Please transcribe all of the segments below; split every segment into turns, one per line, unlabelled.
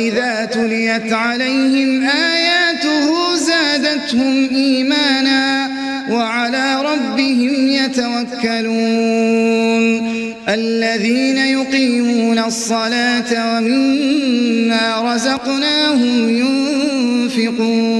وإذا تليت عليهم آياته زادتهم إيمانا وعلى ربهم يتوكلون الذين يقيمون الصلاة ومما رزقناهم ينفقون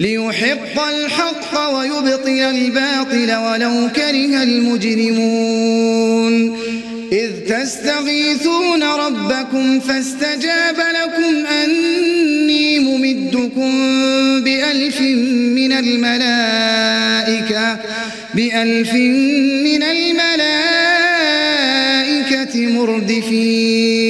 ليحق الحق ويبطل الباطل ولو كره المجرمون. إذ تستغيثون ربكم فاستجاب لكم أني ممدكم بألف من الملائكة بألف من الملائكة مردفين.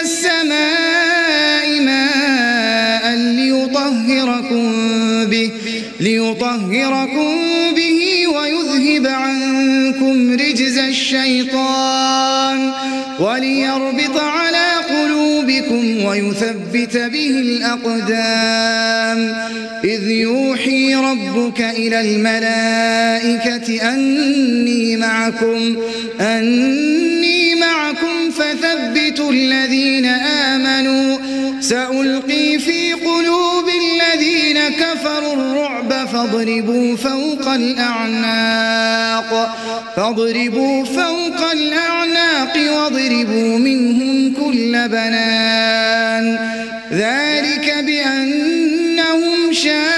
السماء ماء ليطهركم به ليطهركم به ويذهب عنكم رجز الشيطان وليربط على قلوبكم ويثبت به الأقدام إذ يوحي ربك إلى الملائكة أني معكم أني معكم فثبتوا الذين آمنوا. سألقي في قلوب الذين كفروا الرعب فاضربوا فوق الأعناق. فاضربوا فوق الأعناق واضربوا منهم كل بنان. ذلك بأنهم شاقوا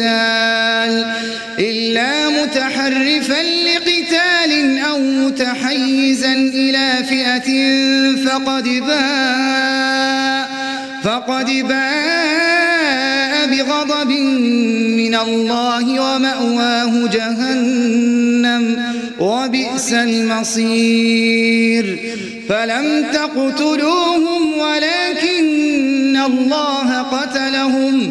لقتال إلا متحرفا لقتال أو متحيزا إلى فئة فقد باء فقد باء بغضب من الله ومأواه جهنم وبئس المصير. فلم تقتلوهم ولكن الله قتلهم.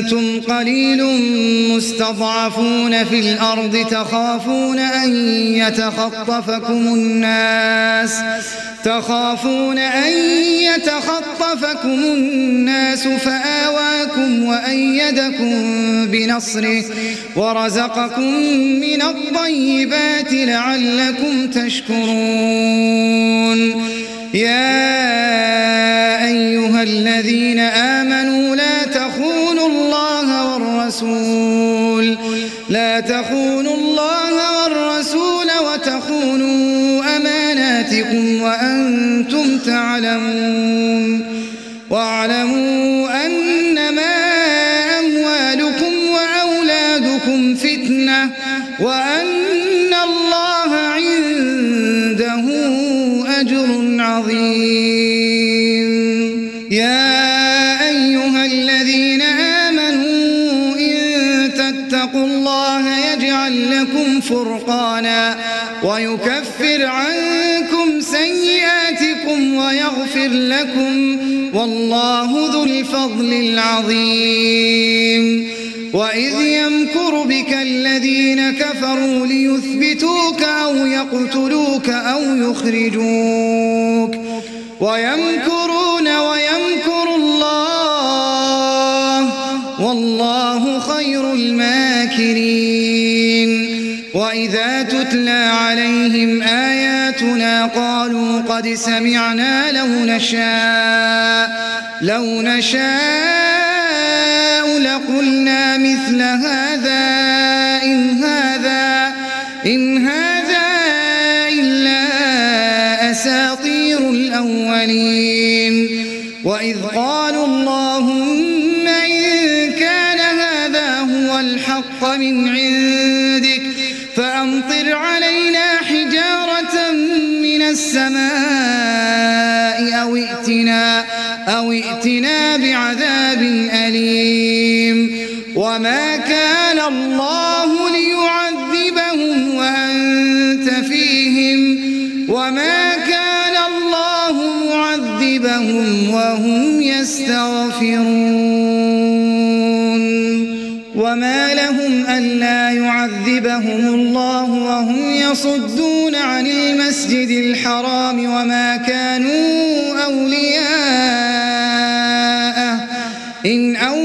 أنتم قليل مستضعفون في الأرض تخافون أن يتخطفكم الناس تخافون أن يتخطفكم الناس فآواكم وأيدكم بنصره ورزقكم من الطيبات لعلكم تشكرون. يا أيها الذين آمنوا لا ويغفر لكم والله ذو الفضل العظيم. وإذ يمكر بك الذين كفروا ليثبتوك أو يقتلوك أو يخرجوك. ويمكرون ويمكر الله والله خير الماكرين. وإذا تتلى عليهم آياتنا قالوا قد سمعنا لو نشاء لو نشاء لقلنا مثل هذا إن هذا إن هذا إلا أساطير الأولين وإذ قالوا اللهم إن كان هذا هو الحق من عندك فأمطر علينا السماء أو ائتنا, أو ائتنا بعذاب أليم. وما كان الله ليعذبهم وأنت فيهم. وما كان الله معذبهم وهم يستغفرون. وما لهم ألا يعذبهم الله يصدون عن المسجد الحرام وما كانوا أولياءه. إن أولياءه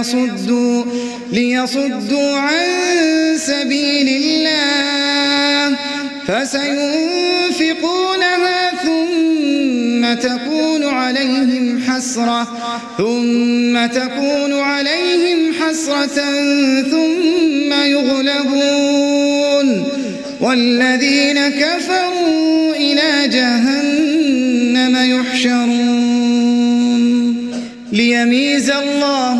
ليصدوا, ليصدوا عن سبيل الله. فسينفقونها ثم تكون عليهم حسرة ثم تكون عليهم حسرة ثم يغلبون. والذين كفروا إلى جهنم يحشرون. ليميز الله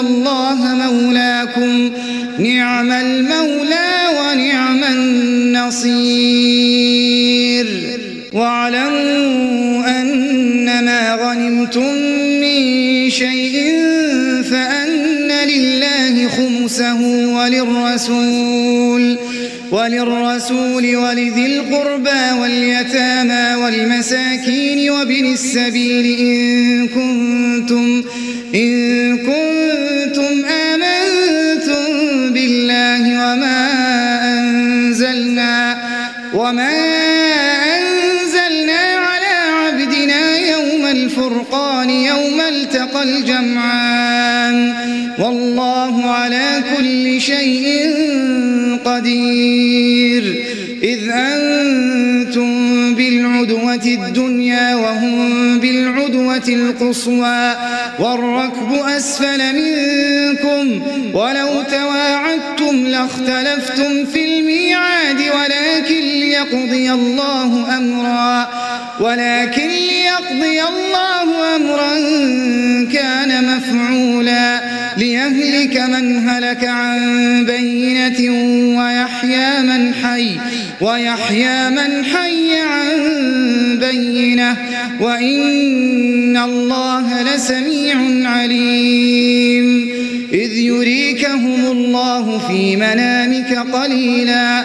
الله مولاكم. نعم المولى ونعم النصير. واعلموا أن ما غنمتم من شيء فأن لله خمسه وللرسول وللرسول ولذي القربى واليتامى والمساكين وابن السبيل إن كنتم, إن كنتم وما أنزلنا على عبدنا يوم الفرقان يوم التقى الجمعان والله على كل شيء قدير إذ أنتم بالعدوة الدنيا وهم بالعدوة القصوى والركب أسفل منكم ولو تواعدتم لاختلفتم في الميعاد ليقضي الله أمرا ولكن ليقضي الله أمرا كان مفعولا. ليهلك من هلك عن بينة ويحيى من حي ويحيى من حي عن بينة. وإن الله لسميع عليم. إذ يريكهم الله في منامك قليلا.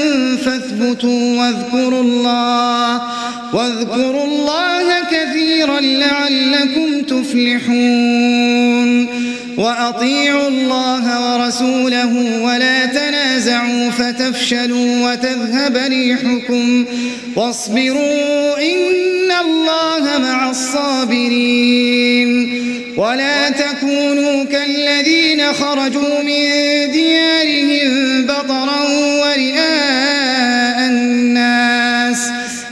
فاثبتوا واذكروا الله. واذكروا الله كثيرا لعلكم تفلحون. وأطيعوا الله ورسوله ولا تنازعوا فتفشلوا وتذهب ريحكم. واصبروا إن الله مع الصابرين. ولا تكونوا كالذين خرجوا من ديارهم بطرا ورئاء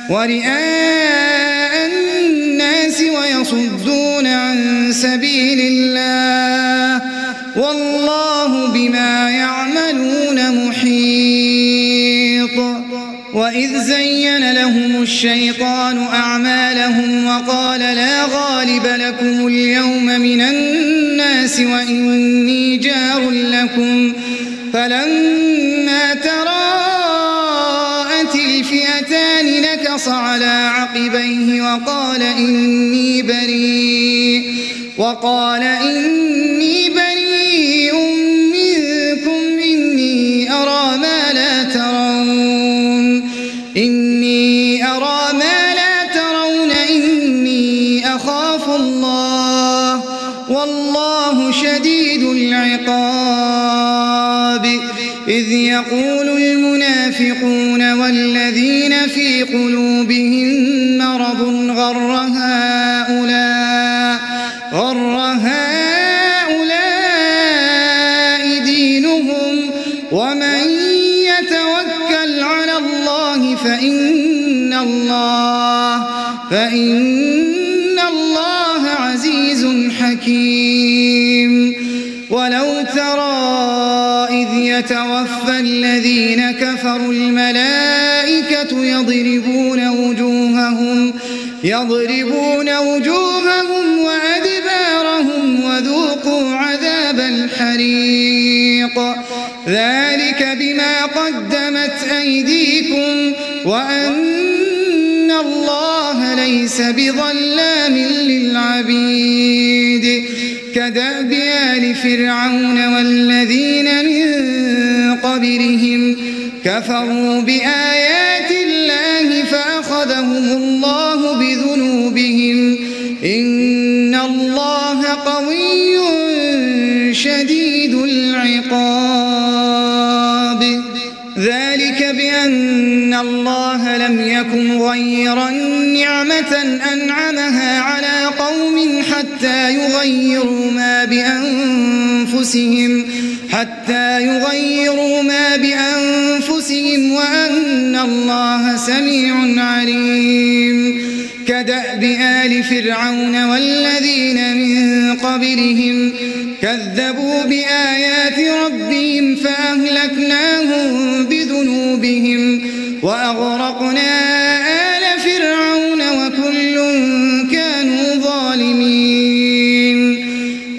ورئاء الناس ويصدون عن سبيل الله والله بما يعملون محيط وإذ زين لهم الشيطان أعمالهم وقال لا غالب لكم اليوم من الناس وإني جار لكم فلما تراءت الفئتان نكص على عقبيه وقال إني بريء وقال إني بريء منكم إني أرى ما لا ترون إني أرى ما لا ترون إني أخاف الله والله شديد العقاب إذ يقول المنافقون قلوبهم مرض غر هؤلاء غر هؤلاء دينهم. ومن يتوكل على الله فإن الله فإن الله عزيز حكيم. ولو ترى إذ يتوفى الذين كفروا الملائكة يضربون وجوههم يضربون وجوههم وأدبارهم وذوقوا عذاب الحريق. ذلك بما قدمت أيديكم وأن الله ليس بظلام للعبيد. كدأب آل فرعون والذين من قبلهم كفروا بآيات فأخذهم الله بذنوبهم إن الله قوي شديد العقاب ذلك بأن الله لم يكن غيرا نعمة أنعمها على قوم حتى يغيروا ما بأنفسهم حتى يغيروا ما بأنفسهم وأن الله سميع عليم. كدأب آل فرعون والذين من قبلهم كذبوا بآيات ربهم فأهلكناهم بذنوبهم وأغرقنا آل فرعون وكل كانوا ظالمين.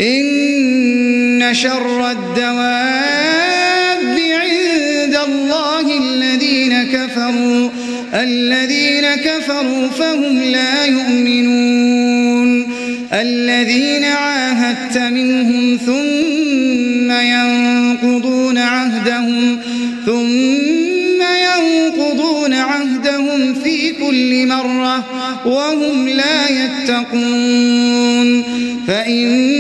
إن شر فهم لا يؤمنون. الذين عاهدت منهم ثم ينقضون عهدهم ثم ينقضون عهدهم في كل مرة وهم لا يتقون. فإما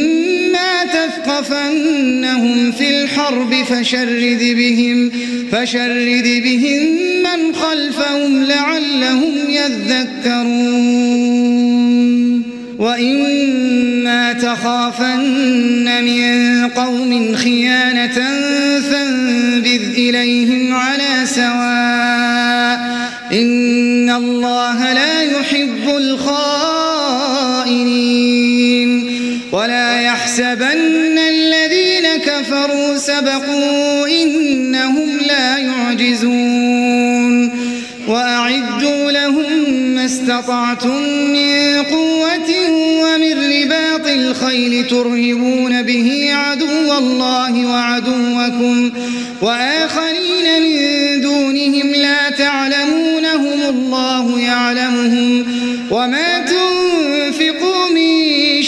تثقفنهم في الحرب فشرد بهم فشرد بهم من خلفهم لعلهم يذكرون. وإما تخافن من قوم خيانة فانبذ إليهم على سواء. إن الله لا يحب الخائنين. ولا يحسبن الذين كفروا سبقوا إنهم لا يعجزون وأعدوا لهم ما استطعتم من قوة ومن رباط الخيل ترهبون به عدو الله وعدوكم وآخرين من دونهم لا تعلمونهم الله يعلمهم وما تنفقوا من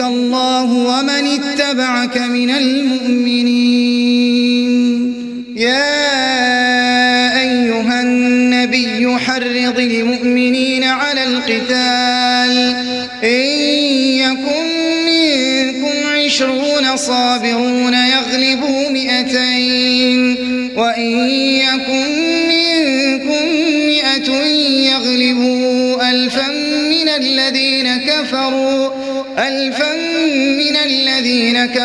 الله ومن اتبعك من المؤمنين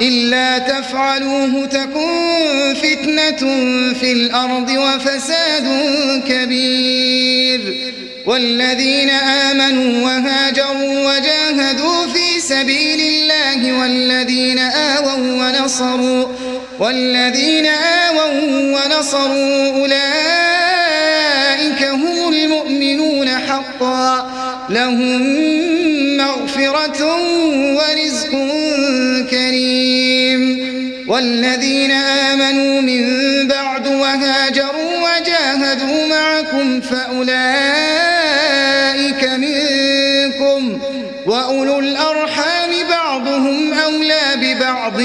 إلا تفعلوه تكن فتنة في الأرض وفساد كبير. والذين آمنوا وهاجروا وجاهدوا في سبيل الله والذين آووا ونصروا والذين آووا ونصروا أولئك هم المؤمنون حقا. لهم مغفرة ورزق والذين آمنوا من بعد وهاجروا وجاهدوا معكم فأولئك منكم وأولو الأرحام بعضهم أولى ببعض